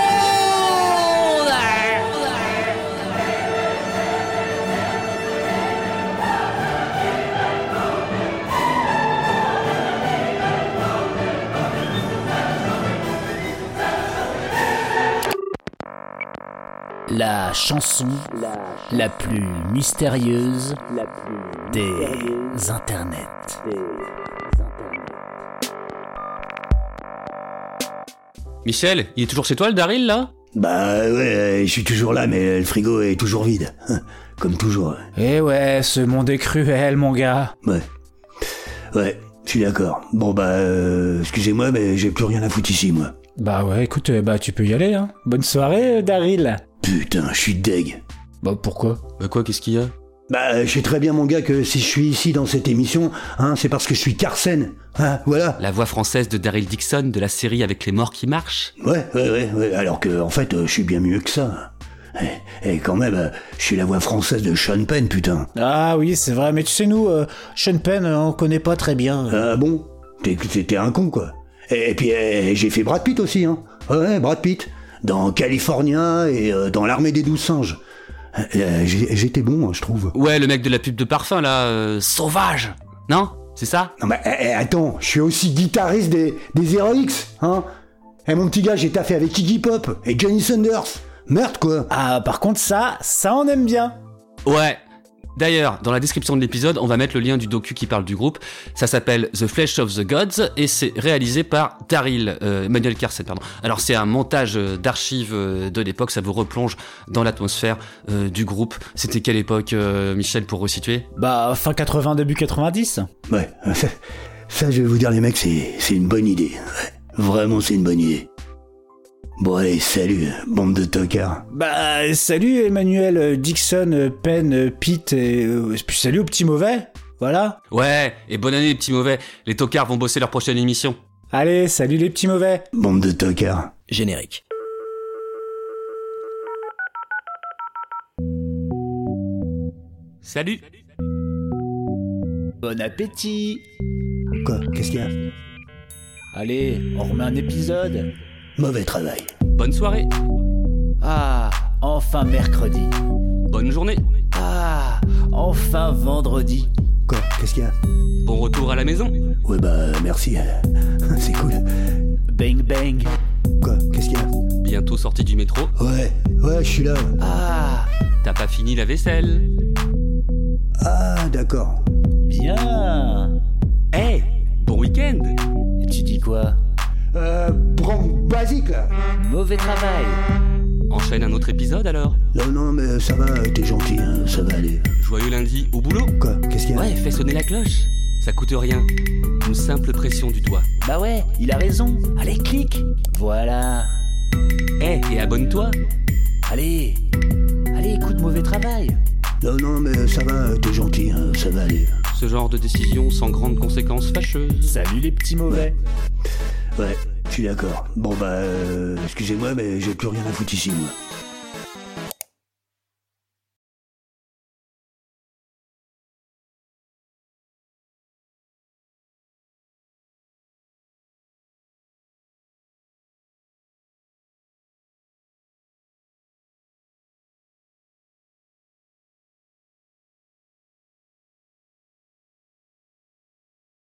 La chanson la plus mystérieuse des internets. Michel, il est toujours chez toi le Daryl là? Bah ouais, je suis toujours là, mais le frigo est toujours vide. Comme toujours. Eh ouais, ce monde est cruel, mon gars. Ouais. Ouais, je suis d'accord. Bon bah, euh, excusez-moi, mais j'ai plus rien à foutre ici, moi. Bah ouais, écoute, euh, bah tu peux y aller, hein. Bonne soirée, euh, Daryl. Putain, je suis deg. Bah pourquoi? Bah quoi, qu'est-ce qu'il y a? Bah, je sais très bien, mon gars, que si je suis ici dans cette émission, hein, c'est parce que je suis Carsen. Hein, voilà. La voix française de Daryl Dixon de la série avec les morts qui marchent? Ouais, ouais, ouais, ouais. Alors que, en fait, euh, je suis bien mieux que ça. Et, et quand même, euh, je suis la voix française de Sean Penn, putain. Ah oui, c'est vrai, mais tu sais, nous, euh, Sean Penn, euh, on connaît pas très bien. Ah bon? T'es t'es- t'es un con, quoi. Et, et puis, eh, j'ai fait Brad Pitt aussi, hein. Ouais, Brad Pitt. Dans California et euh, dans l'armée des douze singes. Euh, J'étais bon, je trouve. Ouais, le mec de la pub de parfum là, euh, sauvage. Non? C'est ça? Non mais eh, eh, attends, je suis aussi guitariste des, des Heroics, hein Eh mon petit gars, j'ai taffé avec Iggy Pop et Johnny Sanders. Merde quoi Ah, par contre, ça, ça on aime bien. Ouais. D'ailleurs, dans la description de l'épisode, on va mettre le lien du docu qui parle du groupe. Ça s'appelle The Flesh of the Gods et c'est réalisé par Daryl, euh, Emmanuel Carset, pardon. Alors c'est un montage euh, d'archives euh, de l'époque, ça vous replonge dans l'atmosphère euh, du groupe. C'était quelle époque, euh, Michel, pour resituer? Bah, fin 80, début 90. Ouais, ça, ça, je vais vous dire les mecs, c'est c'est une bonne idée. Ouais, vraiment c'est une bonne idée. Bon allez, salut, bande de tocards. Bah, salut Emmanuel, euh, Dixon, euh, Penn, euh, Pete, et euh, puis salut au petit mauvais. Voilà. Ouais, et bonne année les petits mauvais. Les tocards vont bosser leur prochaine émission. Allez, salut les petits mauvais. Bande de tocards. Générique. Salut Bon appétit. Quoi Qu'est-ce qu'il y a? Allez, on remet un épisode. Mauvais travail. Bonne soirée Ah, enfin mercredi. Bonne journée Ah, enfin vendredi. Quoi Qu'est-ce qu'il y a? Bon retour à la maison Ouais bah merci, c'est cool. Bang bang. Quoi Qu'est-ce qu'il y a? Bientôt sorti du métro Ouais, ouais, je suis là. Ah, T'as pas fini la vaisselle Ah d'accord. bien. Eh, Bon week-end tu dis quoi? Euh, prends basique là. Mauvais travail. Enchaîne un autre épisode alors? Non, non, mais ça va, t'es gentil, hein, ça va aller. Joyeux lundi au boulot? Quoi? Qu'est-ce qu'il y a? Ouais, fais sonner la cloche. Ça coûte rien. Une simple pression du doigt. Bah ouais, il a raison. Allez, clique. Voilà. Eh, et abonne-toi Allez. Allez, écoute, mauvais travail. Non, non, mais ça va, t'es gentil, hein, ça va aller. Ce genre de décision sans grandes conséquences fâcheuses. Salut les petits mauvais. Ouais, je suis d'accord. Bon bah, euh, excusez-moi, mais j'ai plus rien à foutre ici, moi.